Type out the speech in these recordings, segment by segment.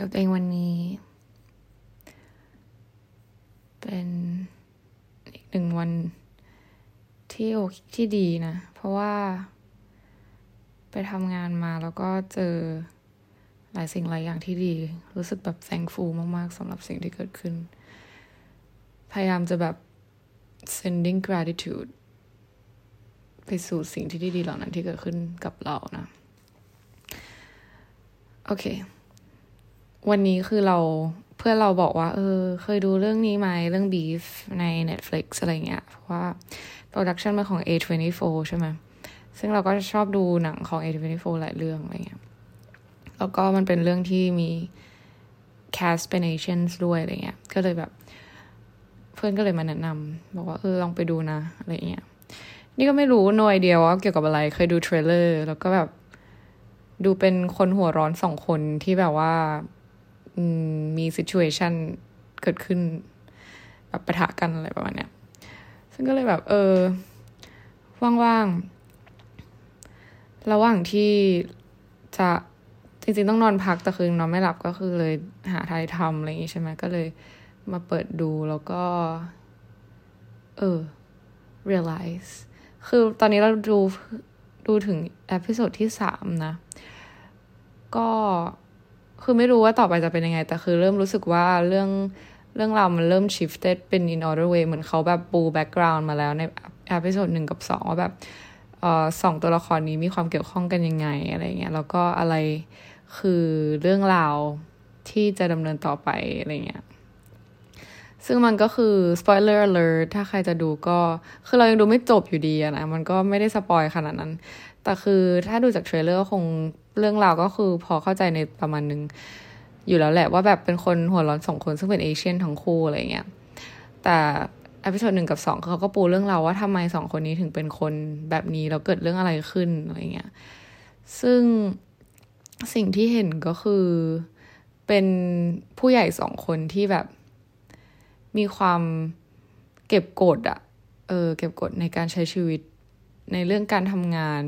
กับตัวเองวันนี้ เป็นอีกหนึ่งวันที่โอที่ดีนะ เพราะว่า ไปทำงานมาแล้วก็เจอหลายสิ่งหลายอย่างที่ดี รู้สึกแบบ thankful มาก ๆสำหรับสิ่งที่เกิดขึ้น พยายามจะแบบ sending gratitude ไปสู่สิ่งที่ดีๆเหล่านั้นที่เกิดขึ้นกับเรานะ โอเค วันนี้คือเราเพื่อนเราบอกว่า เออ เคยดูเรื่องนี้ไหมเรื่อง Beef ใน Netflix อะไรเงี้ย เพราะว่าโปรดักชันเป็นของ A24 ใช่ไหมซึ่งเราก็ชอบดูหนังของ A24 หลายเรื่องอะไรเงี้ย แล้วก็มันเป็นเรื่องที่มี cast เป็น Asians ด้วยอะไรเงี้ย ก็เลยแบบ เพื่อนก็เลยมาแนะนำบอกว่า เออ ลองไปดูนะ อะไรเงี้ย นี่ก็ไม่รู้ no idea ว่าเกี่ยวกับอะไร เคยดู trailer แล้วก็แบบ ดูเป็นคนหัวร้อนสองคนที่แบบว่า มี situation เกิดขึ้นแบบปะทะกันอะไรประมาณเนี้ย ซึ่งก็เลยแบบ เออ ว่างๆ ระหว่างที่จะจริงๆ ต้องนอนพักแต่คือนอนไม่หลับก็คือเลยหาทายทำอะไรอย่างงี้ใช่ไหมก็เลยมาเปิดดูแล้วก็ เออ realize คือตอนนี้เราดูดูถึง episode ที่สามนะ ก็ คือไม่รู้ว่าต่อไปจะเป็นยังไง แต่คือเริ่มรู้สึกว่าเรื่องเรื่องราวมันเริ่ม shifted เป็น in other way เหมือนเขาแบบปู background มาแล้วใน episode หนึ่งกับสองว่าแบบเออสองตัวละครนี้มีความเกี่ยวข้องกันยังไงอะไรเงี้ยแล้วก็อะไรคือเรื่องราวที่จะดำเนินต่อไปอะไรเงี้ยซึ่งมันก็คือ spoiler alert ถ้าใครจะดูก็ คือเรายังดูไม่จบอยู่ดีนะ มันก็ไม่ได้ spoil ขนาดนั้น แต่คือถ้าดูจาก trailer คง เรื่องราวก็คือพอเข้าใจในประมาณนึง อยู่แล้วแหละว่าแบบเป็นคนหัวร้อนสองคนซึ่งเป็น Asian ทั้งคู่อะไรเงี้ยแต่ episode หนึ่งกับสองเขาก็ปูเรื่องราวว่าทำไมสองคนนี้ถึงเป็นคนแบบนี้แล้วเกิดเรื่องอะไรขึ้นอะไรเงี้ยซึ่งสิ่งที่เห็นก็คือเป็นผู้ใหญ่สองคนที่แบบมีความเก็บกดอะเออเก็บกดในการใช้ชีวิตในเรื่องการทำงาน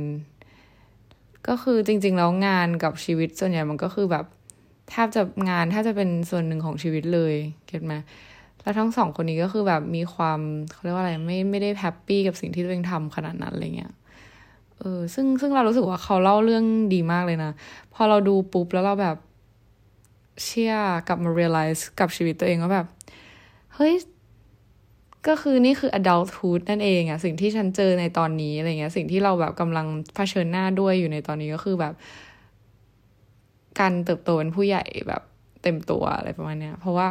ก็คือจริง ๆ แล้วงานกับชีวิตส่วนใหญ่มันก็คือแบบแทบจะงานแทบจะเป็นส่วนหนึ่งของชีวิตเลยเก็ตไหมแล้วทั้งสองคนนี้ก็คือแบบมีความเขาเรียกว่าอะไรไม่ไม่ได้แฮปปี้กับสิ่งที่ตัวเองทำขนาดนั้นอะไรเงี้ยเออซึ่งซึ่งเรารู้สึกว่าเขาเล่าเรื่องดีมากเลยนะ พอเราดูปุ๊บแล้วเราแบบเชื่อกลับมา realize กับชีวิตตัวเองว่าแบบ เฮ้ย ก็คือนี่คือ adulthood นั่นเองอะสิ่งที่ฉันเจอในตอนนี้อะไรเงี้ยสิ่งที่เราแบบกำลังเผชิญหน้าด้วยอยู่ในตอนนี้ก็คือแบบ การเติบโตเป็นผู้ใหญ่แบบเต็มตัวอะไรประมาณเนี้ยเพราะว่า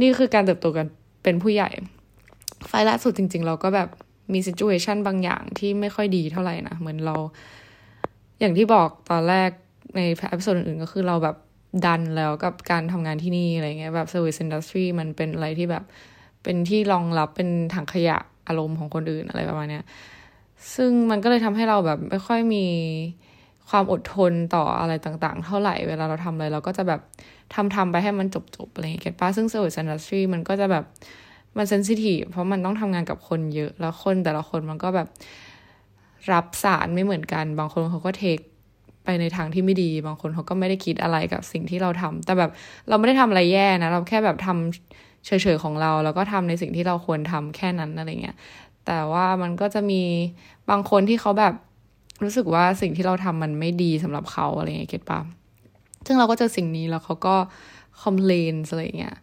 นี่คือการเติบโตกันเป็นผู้ใหญ่ ไฟล่าสุดจริง ๆ เราก็แบบมี situation บางอย่างที่ไม่ค่อยดีเท่าไหร่นะเหมือนเรา อย่างที่บอกตอนแรกใน episode อื่นๆก็คือเราแบบ done แล้วกับการทำงานที่นี่อะไรเงี้ยแบบ service industry มันเป็นอะไรที่แบบ เป็นที่รองรับเป็นถังขยะอารมณ์ของคนอื่นอะไรประมาณเนี้ยซึ่งมันก็เลยทำให้เราแบบไม่ค่อยมีความอดทนต่ออะไรต่างๆ เท่าไหร่เวลาเราทำอะไรเราก็จะแบบทำทำไปให้มันจบๆอะไรอย่างเงี้ยป้าซึ่ง service industry มันก็จะแบบมันเซนซิทีฟเพราะมันต้องทำงานกับคนเยอะ แล้วคนแต่ละคนมันก็แบบรับสารไม่เหมือนกัน บางคนเขาก็เทคไปในทางที่ไม่ดี บางคนเขาก็ไม่ได้คิดอะไรกับสิ่งที่เราทำแต่แบบเราไม่ได้ทำอะไรแย่นะ เราแค่แบบทำ เฉยๆของเรา แล้วก็ทำในสิ่งที่เราควรทำแค่นั้นอะไรเงี้ยแต่ว่ามันก็จะมีบางคนที่เขาแบบรู้สึกว่าสิ่งที่เราทำมันไม่ดีสำหรับเขาอะไรเงี้ยเก็ตปะซึ่งเราก็เจอสิ่งนี้แล้วเขาก็คอมเพลนอะไรเงี้ย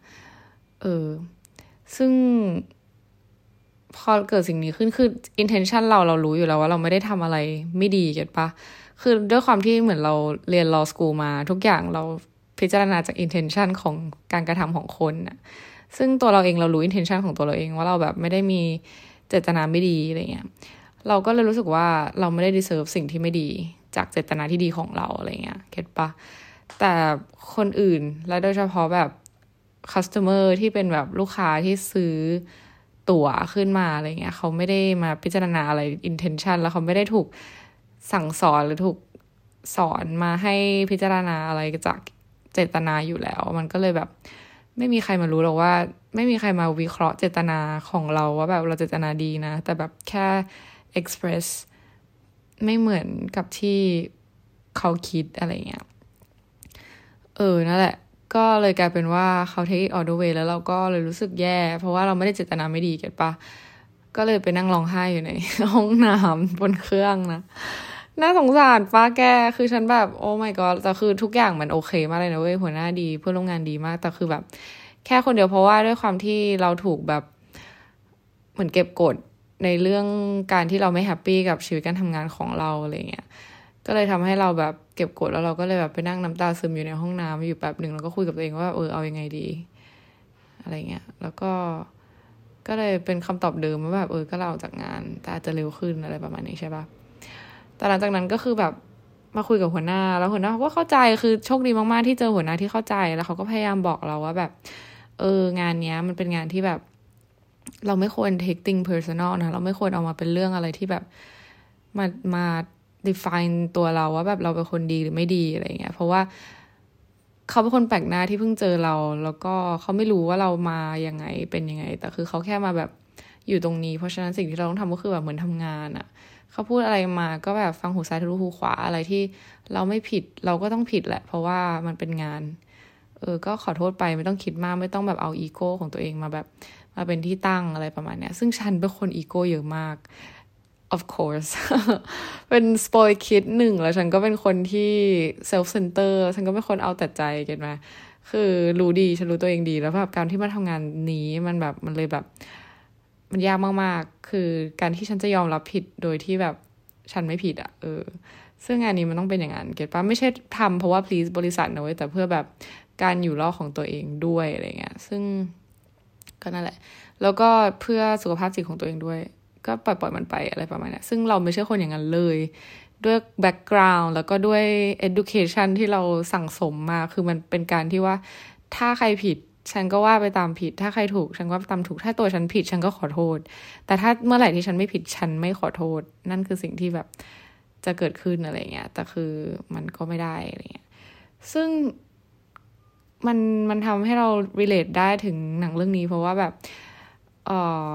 เออซึ่งพอเกิดสิ่งนี้ขึ้นคือ intention เราเรารู้อยู่แล้วว่าเราไม่ได้ทำอะไรไม่ดีเก็ตปะคือด้วยความที่เหมือนเราเรียน law school มา ทุกอย่างเราพิจารณาจาก intention ของการกระทำของคนนะ ซึ่งตัวเราเองเรารู้ intention ของตัวเราเองว่าเราแบบไม่ได้มีเจตนาไม่ดีอะไรเงี้ยเราก็เลยรู้สึกว่าเราไม่ได้ deserve สิ่งที่ไม่ดี จากเจตนาที่ดีของเราอะไรเงี้ยเก็ตปะแต่คนอื่นและโดยเฉพาะแบบ customer ที่เป็นแบบลูกค้าที่ซื้อตั๋วขึ้นมาอะไรเงี้ยเขาไม่ได้มาพิจารณาอะไร intention แล้วเขาไม่ได้ถูกสั่งสอนหรือถูกสอนมาให้พิจารณาอะไรจากเจตนาอยู่แล้ว มันก็เลยแบบ ไม่มีใครมารู้หรอกว่า ไม่มีใครมาวิเคราะห์เจตนาของเราว่าแบบเราเจตนาดีนะ แต่แบบแค่ express ไม่เหมือนกับที่เขาคิดอะไรเงี้ย เออ นั่นแหละ ก็เลยกลายเป็นว่าเขา take other way แล้วเราก็เลยรู้สึกแย่ เพราะว่าเราไม่ได้เจตนาไม่ดี get ปะก็เลยไปนั่งร้องไห้อยู่ในห้องน้ำบนเครื่องนะ น่าสงสารป้าแก คือฉันแบบ oh my god แต่คือทุกอย่างมันโอเคมากเลยนะเว้ยหัวหน้าดีเพื่อนร่วมงานดีมาก แต่คือแบบ แค่คนเดียวเพราะว่าด้วยความที่เราถูกแบบ เหมือนเก็บกดในเรื่องการที่เราไม่แฮปปี้กับชีวิตการทำงานของเราอะไรเงี้ย ก็เลยทำให้เราแบบเก็บกดแล้วเราก็เลยแบบไปนั่งน้ำตาซึมอยู่ในห้องน้ำอยู่แบบหนึ่งแล้วก็คุยกับตัวเองว่าเออเอายังไงดี อะไรเงี้ย แล้วก็ก็เลยเป็นคำตอบเดิมว่าแบบเออก็เราออกจากงาน แต่อาจจะเร็วขึ้นอะไรประมาณนี้ใช่ปะ แต่หลังจากนั้นก็คือแบบมาคุยกับหัวหน้า แล้วหัวหน้าก็เข้าใจคือโชคดีมากๆที่เจอหัวหน้าที่เข้าใจแล้วเขาก็พยายามบอกเราว่าแบบ เอองานเนี้ย มันเป็นงานที่แบบ เราไม่ควร take thing personal นะเราไม่ควรเอามาเป็นเรื่องอะไรที่แบบมามา define ตัวเราว่าแบบเราเป็นคนดีหรือไม่ดีอะไรเงี้ย เพราะว่าเขาเป็นคนแปลกหน้าที่เพิ่งเจอเรา แล้วก็เขาไม่รู้ว่าเรามายังไงเป็นยังไง แต่คือเขาแค่มาแบบ อยู่ตรงนี้ เพราะฉะนั้นสิ่งที่เราต้องทำก็คือแบบเหมือนทำงานอะเขาพูดอะไรมาก็แบบฟังหูซ้ายทะลุหูขวาอะไรที่เราไม่ผิดเราก็ต้องผิดแหละ เพราะว่ามันเป็นงาน เออ ก็ขอโทษไปไม่ต้องคิดมากไม่ต้องแบบเอาอีโก้ของตัวเองมาแบบมาเป็นที่ตั้งอะไรประมาณเนี้ย ซึ่งฉันเป็นคนอีโก้เยอะมาก of course เป็น spoiled kid หนึ่งแล้วฉันก็เป็นคนที่ self center ฉันก็เป็นคนเอาแต่ใจ get ไหมคือรู้ดี ฉันรู้ตัวเองดี แล้วแบบการที่มาทำงานนี้มันแบบมันเลยแบบ มันยากมากๆ คือการที่ฉันจะยอมรับผิดโดยที่แบบฉันไม่ผิดอะ่ะเออ ซึ่งงานนี้มันต้องเป็นอย่างนั้นเก็ตปะไม่ใช่ทำเพราะว่า please บริษัทนะเว้ยแต่เพื่อแบบการอยู่รอดของตัวเองด้วยอะไรเงี้ย ซึ่งก็นั่นแหละ แล้วก็เพื่อสุขภาพจิตของตัวเองด้วย ก็ปล่อยปล่อยมันไปอะไรประมาณนี้ซึ่งเราไม่ใช่คนอย่างนั้นเลย ด้วยแบ็กกราวน์แล้วก็ด้วย education ที่เราสั่งสมมา คือมันเป็นการที่ว่าถ้าใครผิด ฉันก็ว่าไปตามผิด ถ้าใครถูก ฉันก็ตามถูก ถ้าตัวฉันผิด ฉันก็ขอโทษ แต่ถ้าเมื่อไหร่ที่ฉันไม่ผิด ฉันไม่ขอโทษ นั่นคือสิ่งที่แบบจะเกิดขึ้นอะไรเงี้ย แต่คือมันก็ไม่ได้อะไรเงี้ย ซึ่งมันมันทำให้เรา relate ได้ถึงหนังเรื่องนี้ เพราะว่าแบบเออ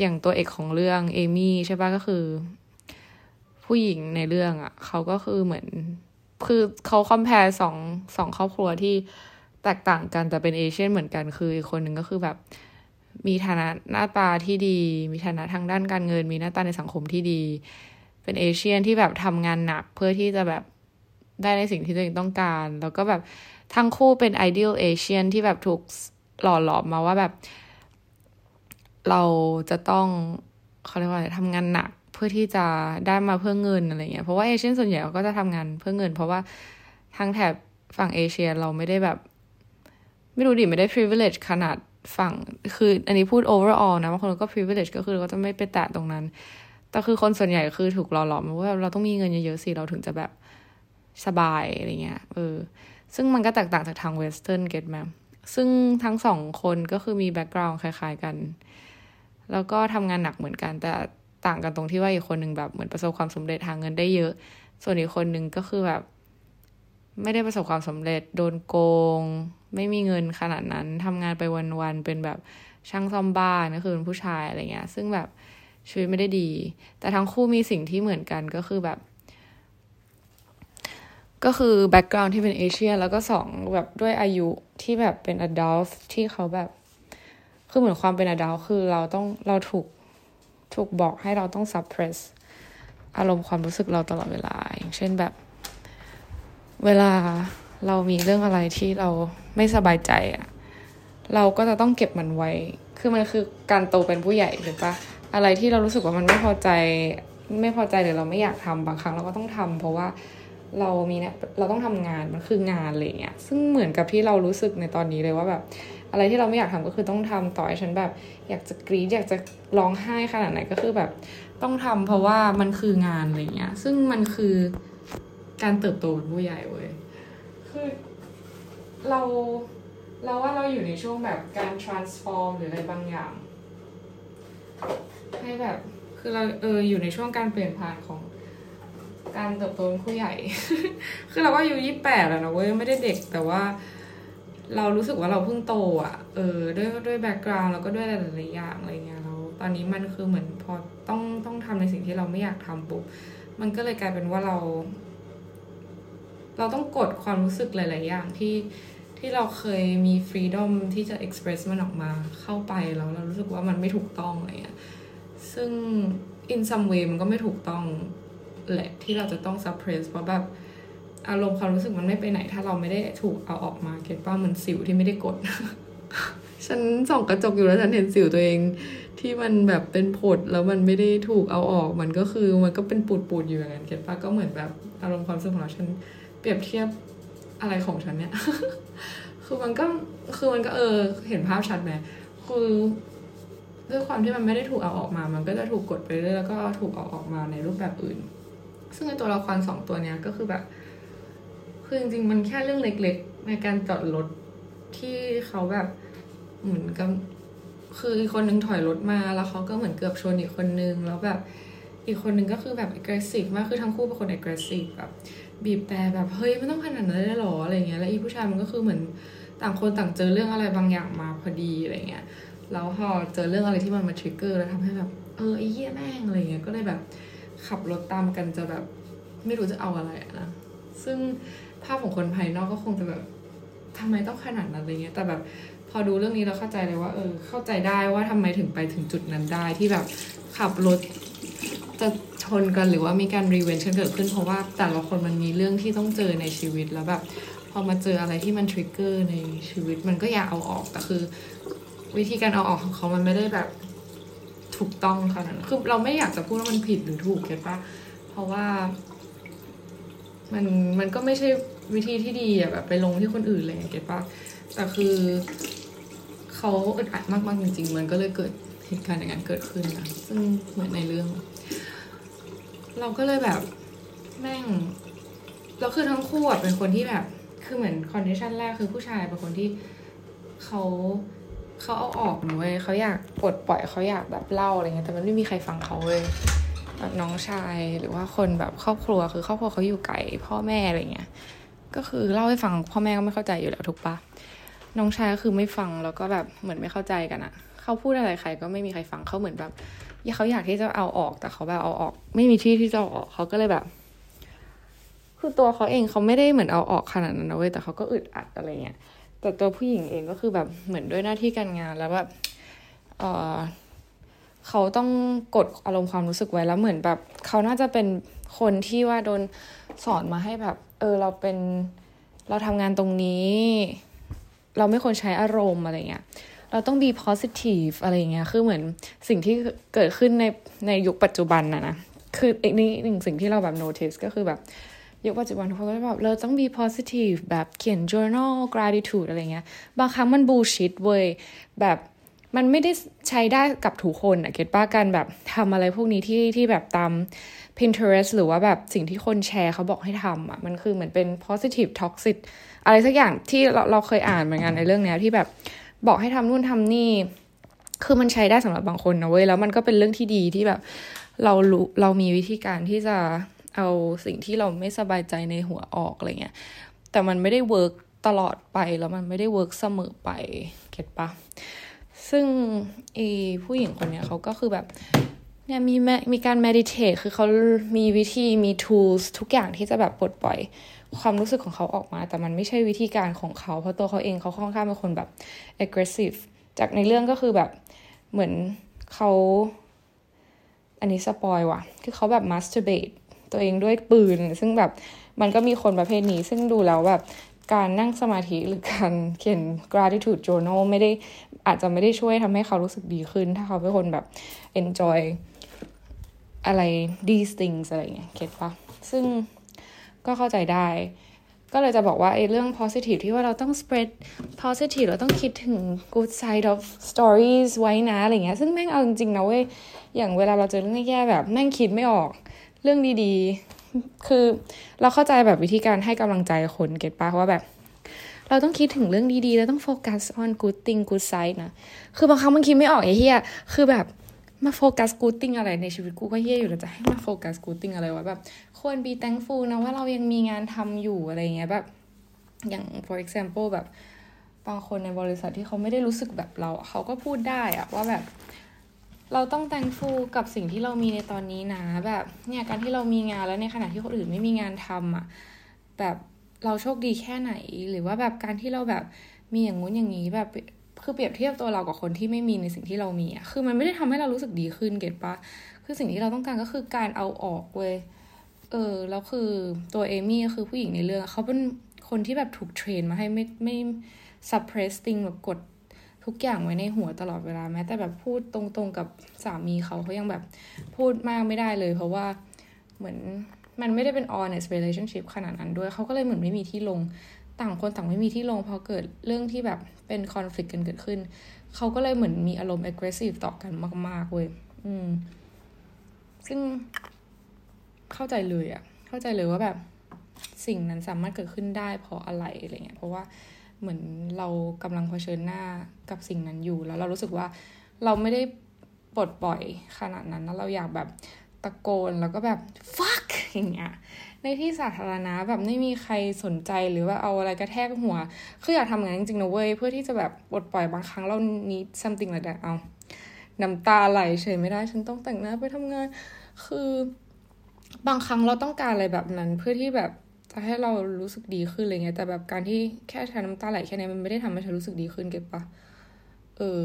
อย่างตัวเอกของเรื่องเอมี่ใช่ปะก็คือ ผู้หญิงในเรื่องอะ่ะ เขาก็คือเหมือน คือเขาคอมเพลสองสองครอบครัวที่ แตกต่างกันแต่เป็นเอเชียนเหมือนกันคืออีกคนหนึ่งก็คือแบบมีฐานะหน้าตาที่ดี มีฐานะทางด้านการเงิน มีหน้าตาในสังคมที่ดี เป็นเอเชียนที่แบบทำงานหนักเพื่อที่จะแบบได้ในสิ่งที่ตัวเองต้องการ แล้วก็แบบทั้งคู่เป็นไอเดียลเอเชียนที่แบบถูกหล่อหลอมมาว่าแบบ เราจะต้องเขาเรียกว่าอะไรทำงานหนักเพื่อที่จะได้มาเพื่อเงินอะไรเงี้ยเพราะว่า Asian ส่วนใหญ่เขาก็จะทำงานเพื่อเงิน เพราะว่าทางแถบฝั่งเอเชียเราไม่ได้แบบ ไม่รู้ดิไม่ได้ privilege ขนาดฝั่ง คืออันนี้พูด overall นะบางคนก็ privilege ก็คือเราจะไม่ไปแตะตรงนั้น แต่คือคนส่วนใหญ่คือถูกหล่อหลอมว่าเราต้องมีเงินเยอะๆสิเราถึงจะแบบสบายอะไรเงี้ยเออซึ่งมันก็แตกต่างจากทาง Western get แมะซึ่งทั้งสองคนก็คือมี background คล้าย ๆกัน แล้วก็ทำงานหนักเหมือนกัน แต่ต่างกันตรงที่ว่าอีกคนหนึ่งแบบเหมือนประสบความสำเร็จหางเงินได้เยอะ ส่วนอีกคนหนึ่งก็คือแบบ ไม่ได้ประสบความสำเร็จโดนโกง ไม่มีเงินขนาดนั้นทำงานไปวันๆเป็นแบบช่างซ่อมบ้านก็คือเป็นผู้ชายอะไรเงี้ย ซึ่งแบบชีวิตไม่ได้ดี แต่ทั้งคู่มีสิ่งที่เหมือนกันก็คือแบบ ก็คือแบ็กกราวน์ที่เป็นเอเชีย แล้วก็สองแบบด้วยอายุที่แบบเป็นอดัลต์ที่เขาแบบ คือเหมือนความเป็นอดาวคือเราต้องเราถูกถูกบอกให้เราต้อง suppress อารมณ์ความรู้สึกเราตลอดเวลา อย่างเช่นแบบ เวลา เรามีเรื่องอะไรที่เราไม่สบายใจอะเราก็จะต้องเก็บมันไว้ คือมันคือการโตเป็นผู้ใหญ่หรือปะอะไรที่เรารู้สึกว่ามันไม่พอใจ ไม่พอใจหรือเราไม่อยากทำบางครั้งเราก็ต้องทำเพราะว่าเรามีเนี่ยเราต้องทำงานมันคืองานอะไรเงี้ย ซึ่งเหมือนกับที่เรารู้สึกในตอนนี้เลยว่าแบบ อะไรที่เราไม่อยากทำก็คือต้องทำต่อให้ฉันแบบ อยากจะกรี๊ดอยากจะร้องไห้ขนาดไหนก็คือแบบ ต้องทำเพราะว่ามันคืองานอะไรเงี้ย ซึ่งมันคือการเติบโตเป็นผู้ใหญ่เว้ย คือเราเราว่าเราอยู่ในช่วงแบบการ transform หรืออะไรบางอย่าง ให้แบบคือเราเอออยู่ในช่วงการเปลี่ยนผ่านของการเติบโตเป็นผู้ใหญ่ คือเราก็อายุยี่แปดแล้วนะเว้ยไม่ได้เด็กแต่ว่า เรารู้สึกว่าเราเพิ่งโตอะ เออ ด้วยด้วยแบ็กกราวน์แล้วก็ด้วยหลายๆอย่างอะไรเงี้ยเราตอนนี้มันคือเหมือนพอต้องต้องทำในสิ่งที่เราไม่อยากทำปุ๊บมันก็เลยกลายเป็นว่าเรา เราต้องกดความรู้สึกหลาย ๆ อย่างที่ที่เราเคยมีฟรีดอมที่จะเอ็กซ์เพรสมันออกมาเข้าไปแล้วเรารู้สึกว่ามันไม่ถูกต้องอะไรเงี้ยซึ่ง in some way มันก็ไม่ถูกต้องแหละที่เราจะต้อง suppress เพราะแบบอารมณ์ความรู้สึกมันไม่ไปไหน ถ้าเราไม่ได้ถูกเอาออกมาเก็ตป้าเหมันสิวที่ไม่ได้กด ฉันส่องกระจกอยู่แล้วฉันเห็นสิวตัวเอง ที่มันแบบเป็นผดแล้วมันไม่ได้ถูกเอาออก มันก็คือมันก็เป็นปูดปูดอยู่อย่างนั้นเก็ตป้าก็เหมือนแบบอารมณ์ความรู้สึกของเราฉัน เปรียบเทียบอะไรของฉันเนี่ย คือมันก็คือมันก็เออ เห็นภาพชัดไหมคือด้วยความที่มันไม่ได้ถูกเอาออกมา มันก็จะถูกกดไปเรื่อยแล้วก็ถูกเอาออกมาในรูปแบบอื่น ซึ่งในตัวละครสองตัวเนี้ยก็คือแบบ คือจริงๆ มันแค่เรื่องเล็กๆ ในการจอดรถที่เขาแบบเหมือนกับ คืออีกคนนึงถอยรถมาแล้วเขาก็เหมือนเกือบชนอีกคนนึง แล้วแบบอีกคนนึงก็คือแบบ aggressive มาก คือทั้งคู่เป็นคน aggressive แบบ บีบแต่แบบเฮ้ยไม่ต้องขนาดนั้นได้หรออะไรเงี้ยแล้วอีผู้ชายมันก็คือเหมือนต่างคนต่างเจอเรื่องอะไรบางอย่างมาพอดีอะไรเงี้ยแล้วพอเจอเรื่องอะไรที่มันมาทริกเกอร์แล้วทำให้แบบเออไอ้เหี้ยแม่งอะไรเงี้ยก็เลยแบบขับรถตามกันจะแบบไม่รู้จะเอาอะไรนะซึ่งภาพของคนภายนอกก็คงจะแบบทำไมต้องขนาดนั้นอะไรเงี้ยแต่แบบพอดูเรื่องนี้เราเข้าใจเลยว่าเออเข้าใจได้ว่าทำไมถึงไปถึงจุดนั้นได้ที่แบบขับรถ จะชนกันหรือว่ามีการรีเวนกันเกิดขึ้น เพราะว่าแต่ละคนมันมีเรื่องที่ต้องเจอในชีวิตแล้วแบบพอมาเจออะไรที่มันทริกเกอร์ในชีวิตมันก็อยากเอาออกแต่คือ วิธีการเอาออกของเขามันไม่ได้แบบถูกต้องขนาดนั้นคือเราไม่อยากจะพูดว่ามันผิดหรือถูกเก็ตปะเพราะว่ามันมันก็ไม่ใช่วิธีที่ดีอะแบบไปลงที่คนอื่นเลยเก็ตปะแต่คือเขาอึดอัดมากๆจริง ๆ มันก็เลยเกิดเหตุการณ์อย่างนั้นเกิดขึ้นนะซึ่งเหมือนในเรื่อง เราก็เลยแบบแม่งแล้วคือทั้งคู่อะเป็นคนที่แบบ คือเหมือน condition แรกคือผู้ชายเป็นคนที่เขาเขาเอาออกหนูเว้ยเขาอยากปลดปล่อยเขาอยากแบบเล่าอะไรเงี้ยแต่มันไม่มีใครฟังเขาเว้ยแบบน้องชายหรือว่าคนแบบครอบครัวคือครอบครัวเขาอยู่ไกลพ่อแม่อะไรเงี้ยก็คือเล่าให้ฟังพ่อแม่ก็ไม่เข้าใจอยู่แล้วถูกปะน้องชายก็คือไม่ฟังแล้วก็แบบเหมือนไม่เข้าใจกันอะเขาพูดอะไรใครก็ไม่มีใครฟังเขาเหมือนแบบ เขาอยากที่จะเอาออกแต่เขาแบบเอาออก ไม่มีที่ที่จะเอาออกเขาก็เลยแบบ คือตัวเขาเองเขาไม่ได้เหมือนเอาออกขนาดนั้นนะเว้ยแต่เขาก็อึดอัดอะไรเงี้ยแต่ตัวผู้หญิงเองก็คือแบบเหมือนด้วยหน้าที่การงานแล้วแบบเออเขาต้องกดอารมณ์ความรู้สึกไว้แล้วเหมือนแบบ เขาน่าจะเป็นคนที่ว่าโดนสอนมาให้แบบ เออเราเป็นเราทำงานตรงนี้ เราไม่ควรใช้อารมณ์อะไรเงี้ย เราต้อง be positive อะไรเงี้ย คือเหมือนสิ่งที่เกิดขึ้นในในยุคปัจจุบันนะนะ คืออีกนี่หนึ่งสิ่งที่เราแบบ notice ก็คือแบบยุคปัจจุบันทุกคนก็แบบเราต้อง be positive แบบเขียน journal gratitude อะไรเงี้ย บางครั้งมัน bullshit เว้ย แบบมันไม่ได้ใช้ได้กับทุกคนอะเก็ตป้ากันแบบทำอะไรพวกนี้ที่ที่แบบตาม Pinterest หรือว่าแบบสิ่งที่คนแชร์เขาบอกให้ทำอะมันคือเหมือนเป็น positive toxic อะไรสักอย่างที่เราเราเคยอ่านเหมือนกันในเรื่องนี้ที่แบบ บอกให้ทำนู่นทำนี่ คือมันใช้ได้สำหรับบางคนนะเว้ย แล้วมันก็เป็นเรื่องที่ดีที่แบบ เรารู้เรามีวิธีการที่จะเอาสิ่งที่เราไม่สบายใจในหัวออกอะไรเงี้ย แต่มันไม่ได้ work ตลอดไป แล้วมันไม่ได้ work เสมอไป เก็ตปะ ซึ่งอผู้หญิงคนเนี้ยเขาก็คือแบบเนี่ยมีมีการ meditate คือเขามีวิธีมี tools ทุกอย่างที่จะแบบปลดปล่อย ความรู้สึกของเขาออกมา แต่มันไม่ใช่วิธีการของเขา เพราะตัวเขาเองเขาค่อนข้างเป็นคนแบบ aggressive จากในเรื่องก็คือแบบเหมือนเขาอันนี้สปอยว่ะ คือเขาแบบ masturbate ตัวเองด้วยปืน ซึ่งแบบมันก็มีคนประเภทนี้ ซึ่งดูแล้วแบบการนั่งสมาธิหรือการเขียน gratitude journal ไม่ได้อาจจะไม่ได้ช่วยทำให้เขารู้สึกดีขึ้น ถ้าเขาเป็นคนแบบ enjoy อะไร these things อะไรเงี้ยเก็ตปะซึ่ง ก็เข้าใจได้ ก็เลยจะบอกว่าไอ้เรื่อง positive ที่ว่าเราต้อง spread positive เราต้องคิดถึง good side of stories ไว้นะอะไรเงี้ย ซึ่งแม่งเอาจริงๆนะเว้ย อย่างเวลาเราเจอเรื่องแย่แบบแม่งคิดไม่ออก เรื่องดีๆ คือเราเข้าใจแบบวิธีการให้กำลังใจคน get ปะว่าแบบเราต้องคิดถึงเรื่องดีๆ เราต้องโฟกัส on good thing good side นะ คือบางครั้งมันคิดไม่ออกไอ้เหี้ย คือแบบ มา focus good thing อะไรในชีวิตกูก็แย่อยู่แล้วจะให้มา focus good thing อะไรวะแบบควร be thankful นะว่าเรายังมีงานทำอยู่อะไรเงี้ยแบบอย่าง for example แบบบางคนในบริษัทที่เขาไม่ได้รู้สึกแบบเรา เขาก็พูดได้อะว่าแบบ เราต้อง thankful กับสิ่งที่เรามีในตอนนี้นะ แบบเนี่ยการที่เรามีงานแล้วในขณะที่คนอื่นไม่มีงานทำอะแบบเราโชคดีแค่ไหน หรือว่าแบบการที่เราแบบมีอย่างงู้นอย่างนี้แบบ คือเปรียบเทียบตัวเรากับคนที่ไม่มีในสิ่งที่เรามีอะคือมันไม่ได้ทำให้เรารู้สึกดีขึ้นเก็ตปะคือสิ่งที่เราต้องการก็คือการเอาออกเว้ยเออแล้วคือตัวเอมี่ก็คือผู้หญิงในเรื่องเขาเป็นคนที่แบบถูกเทรนมาให้ไม่ไม่ suppress thing แบบกดทุกอย่างไว้ในหัวตลอดเวลาแม้แต่แบบพูดตรงๆกับสามีเขาเขายังแบบพูดมากไม่ได้เลย เพราะว่าเหมือนมันไม่ได้เป็น honest relationship ขนาดนั้นด้วย เขาก็เลยเหมือนไม่มีที่ลง ต่างคนต่างไม่มีที่ลงพอเกิดเรื่องที่แบบเป็น conflict กันเกิดขึ้น เขาก็เลยเหมือนมีอารมณ์ aggressive ต่อกันมาก ๆเว้ยอืม ซึ่งเข้าใจเลยอะเข้าใจเลยว่าแบบสิ่งนั้นสามารถเกิดขึ้นได้เพราะอะไรอะไรเงี้ย เพราะว่าเหมือนเรากำลังเผชิญหน้ากับสิ่งนั้นอยู่ แล้วเรารู้สึกว่าเราไม่ได้ปลดปล่อยขนาดนั้นแล้วเราอยากแบบตะโกนแล้วก็แบบ fuck อย่างเงี้ย ในที่สาธารณะแบบไม่มีใครสนใจหรือว่าเอาอะไรกระแทกหัว คืออยากทำงานจริงๆนะเว้ย เพื่อที่จะแบบปลดปล่อยบางครั้งเรา need something like that เอาน้ำตาไหลเฉยไม่ได้ ฉันต้องแต่งหน้าไปทำงาน คือบางครั้งเราต้องการอะไรแบบนั้น เพื่อที่แบบจะให้เรารู้สึกดีขึ้นอะไรเงี้ยแต่แบบการที่แค่ฉันน้ำตาไหลแค่นี้มันไม่ได้ทำให้ฉันรู้สึกดีขึ้นเก็บปะเออ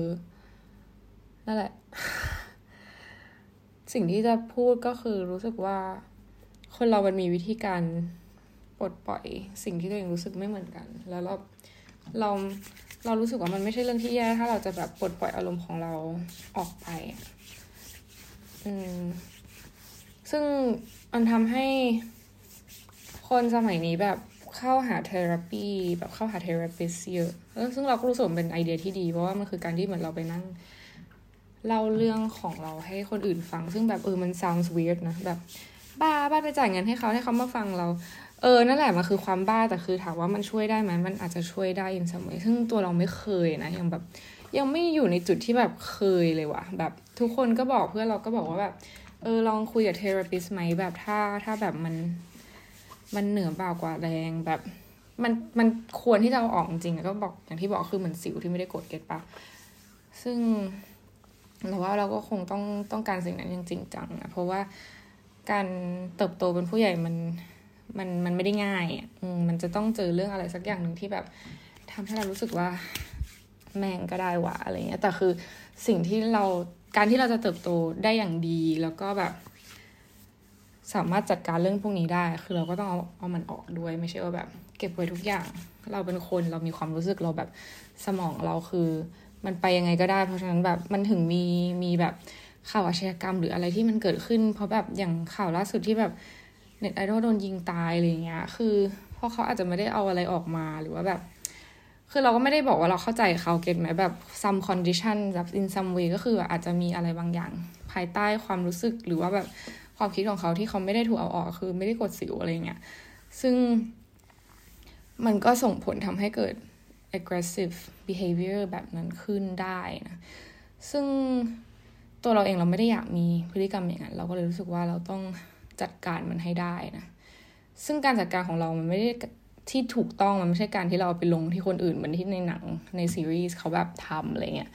นั่นแหละ สิ่งที่จะพูดก็คือรู้สึกว่า คนเรามันมีวิธีการปลดปล่อยสิ่งที่ตัวเองรู้สึกไม่เหมือนกัน แล้วเราเราเรารู้สึกว่ามันไม่ใช่เรื่องที่แย่ ถ้าเราจะแบบปลดปล่อยอารมณ์ของเราออกไป อืม ซึ่งมันทำให้คนสมัยนี้แบบเข้าหาเทอราปีแบบเข้าหาเทอราปิสเยอะซึ่งเราก็รู้สึกเป็นไอเดียที่ดี เพราะว่ามันคือการที่เหมือนเราไปนั่งเล่าเรื่องของเราให้คนอื่นฟัง ซึ่งแบบเออมัน sounds weird นะแบบ บ้าบ้าไปจ่ายเงินให้เขาให้เขามาฟังเรา เออนั่นแหละมันคือความบ้าแต่คือถามว่ามันช่วยได้ไหมมันอาจจะช่วยได้อินสมัยซึ่งตัวเราไม่เคยนะยังแบบยังไม่อยู่ในจุดที่แบบเคยเลยว่ะ แบบทุกคนก็บอกเพื่อนเราก็บอกว่าแบบ เออลองคุยกับเทอราปิสไหมแบบถ้าถ้าแบบมัน มันเหนือบ่ากว่าแรงแบบมันมันควรที่จะเอาออกจริงก็บอกอย่างที่บอกคือเหมือนสิวที่ไม่ได้กดเก็ตปะซึ่งเราว่าเราก็คงต้องต้องการสิ่งนั้นจริงจังนะเพราะว่า การเติบโตเป็นผู้ใหญ่มันมันมันไม่ได้ง่ายอะมันจะต้องเจอเรื่องอะไรสักอย่างหนึ่งที่แบบทำให้เรารู้สึกว่าแม่งก็ได้วะอะไรเงี้ยแต่คือสิ่งที่เราการที่เราจะเติบโตได้อย่างดีแล้วก็แบบ สามารถจัดการเรื่องพวกนี้ได้ คือเราก็ต้องเอาเอามันออกด้วย ไม่ใช่ว่าแบบ เก็บไว้ทุกอย่าง เราเป็นคนเรามีความรู้สึกเราแบบสมองเราคือ มันไปยังไงก็ได้ เพราะฉะนั้นแบบมันถึงมีมีแบบ ข่าวอาชญากรรมหรืออะไรที่มันเกิดขึ้น เพราะแบบอย่างข่าวล่าสุดที่แบบเน็ตไอดอลโดนยิงตายอะไรเงี้ย คือเพราะเขาอาจจะไม่ได้เอาอะไรออกมาหรือว่าแบบ คือเราก็ไม่ได้บอกว่าเราเข้าใจเขาเก็ตไหมแบบ some condition แบบ in some way ก็คืออาจจะมีอะไรบางอย่าง ภายใต้ความรู้สึกหรือว่าแบบความคิดของเขาที่เขาไม่ได้ถูกเอาออกคือไม่ได้กดสิวอะไรเงี้ย ซึ่งมันก็ส่งผลทำให้เกิด aggressive behavior แบบนั้นขึ้นได้นะ ซึ่ง ตัวเราเองเราไม่ได้อยากมีพฤติกรรมอย่างนั้นเราก็เลยรู้สึกว่าเราต้องจัดการมันให้ได้นะซึ่งการจัดการของเรามันไม่ได้ที่ถูกต้องมันไม่ใช่การที่เราไปลงที่คนอื่นเหมือนที่ในหนังในซีรีส์เขาแบบทำอะไรเงี้ย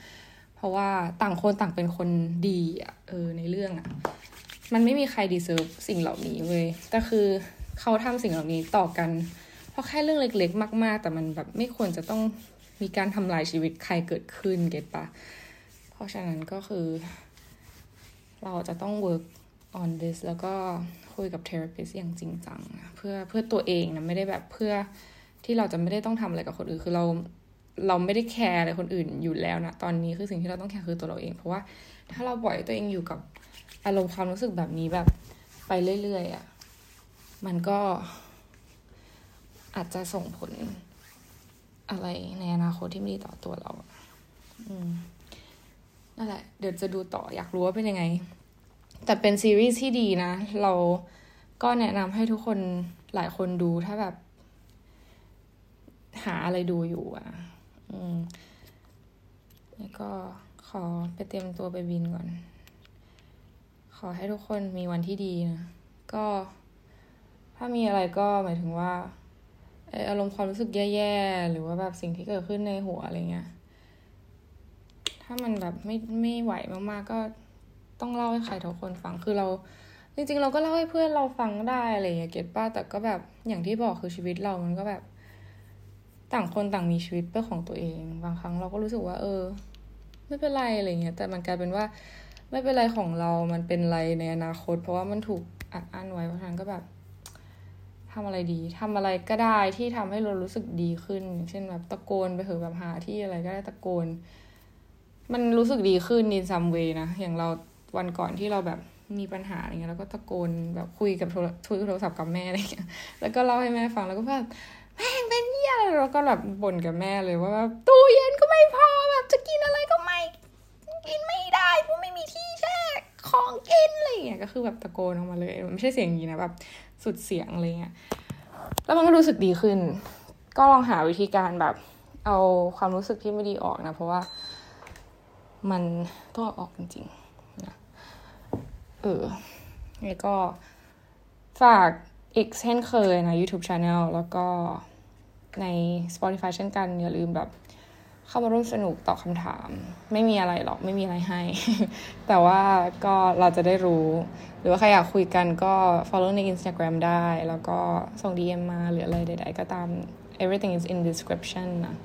เพราะว่าต่างคนต่างเป็นคนดีอะเออในเรื่องอะมันไม่มีใครดีเซิร์ฟสิ่งเหล่านี้เว้ยแต่คือเขาทำสิ่งเหล่านี้ต่อกัน เพราะแค่เรื่องเล็ก ๆ มาก ๆ แต่มันแบบไม่ควรจะต้องมีการทำลายชีวิตใครเกิดขึ้นเก็ตปะเพราะฉะนั้นก็คือ เราจะต้อง work on this แล้วก็คุยกับ therapist อย่างจริงจัง เพื่อเพื่อตัวเองนะไม่ได้แบบเพื่อที่เราจะไม่ได้ต้องทำอะไรกับคนอื่นคือเราเราไม่ได้แคร์อะไรคนอื่นอยู่แล้วนะตอนนี้คือสิ่งที่เราต้องแคร์คือตัวเราเอง เพราะว่าถ้าเราปล่อยตัวเองอยู่กับอารมณ์ความรู้สึกแบบนี้แบบไปเรื่อยๆอะ่ะมันก็อาจจะส่งผลอะไรในอนาคตที่ไม่ดีต่อตัวเรา อืม นั่นแหละ เดี๋ยวจะดูต่ออยากรู้ว่าเป็นยังไง แต่เป็นซีรีส์ที่ดีนะ เราก็แนะนำให้ทุกคนหลายคนดูถ้าแบบ หาอะไรดูอยู่อะ อืมแล้วก็ขอไปเตรียมตัวไปบินก่อน ขอให้ทุกคนมีวันที่ดีนะ ก็ถ้ามีอะไรก็หมายถึงว่าอารมณ์ความรู้สึกแย่ๆ หรือว่าแบบสิ่งที่เกิดขึ้นในหัวอะไรเงี้ย ถ้ามันแบบไม่ไม่ไหวมากๆก็ต้องเล่าให้ใครทุกคนฟังคือเรา จริง ๆ เราก็เล่าให้เพื่อนเราฟังได้อะไรอย่างเงี้ยเก็ตป้าแต่ก็แบบอย่างที่บอกคือชีวิตเรามันก็แบบ ต่างคนต่างมีชีวิตเป็นของตัวเอง บางครั้งเราก็รู้สึกว่า เออ ไม่เป็นไรอะไรเงี้ย แต่มันกลายเป็นว่าไม่เป็นไรของเรา มันเป็นไรในอนาคต เพราะว่ามันถูกอัดอั้นไว้เพราะฉะนั้นก็แบบทำอะไรดีทำอะไรก็ได้ที่ทำให้เรารู้สึกดีขึ้น เช่นแบบตะโกนไปเถอะแบบหาที่อะไรก็ได้ตะโกน มันรู้สึกดีขึ้นในซัมเวย์นะ อย่างเราวันก่อนที่เราแบบมีปัญหาอะไรเงี้ยแล้วก็ตะโกนแบบคุยกับโทรคุยโทรศัพท์กับแม่อะไรเงี้ยแล้วก็เล่าให้แม่ฟังแล้วก็แบบแม่งเป็นเหี้ยแล้วก็แบบบ่นกับแม่เลยว่าแบบตู้เย็นก็ไม่พอแบบจะกินอะไรก็ไม่กินไม่ได้เพราะไม่มีที่แช่ของกินอะไรเงี้ยก็คือแบบตะโกนออกมาเลยไม่ใช่เสียงอย่างนี้นะแบบสุดเสียงอะไรเงี้ยแล้วมันก็รู้สึกดีขึ้น ก็ลองหาวิธีการแบบเอาความรู้สึกที่ไม่ดีออกนะ เพราะว่า มันต้องออกจริงๆนะเออแล้วก็ฝากอีกเช่นเคยนะ YouTube Channel แล้วก็ใน Spotify เช่นกัน อย่าลืมแบบเข้ามาร่วมสนุกตอบคำถาม ไม่มีอะไรหรอกไม่มีอะไรให้ แต่ว่าก็เราจะได้รู้ หรือว่าใครอยากคุยกันก็ follow ใน Instagram ได้ แล้วก็ส่ง DM มาหรืออะไรใดๆก็ตาม everything is in description นะ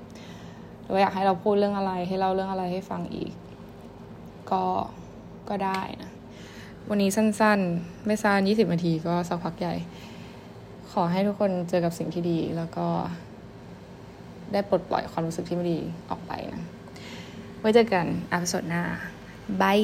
หรือว่าอยากให้เราพูดเรื่องอะไรให้เล่าเรื่องอะไรให้ฟังอีก ก็ก็ได้นะ วันนี้สั้นๆ ไม่สั้น20นาทีก็สักพักใหญ่ ขอให้ทุกคนเจอกับสิ่งที่ดีแล้วก็ ได้ปลดปล่อยความรู้สึกที่ไม่ดีออกไปนะ ไว้เจอกันอพิสดหน้าบาย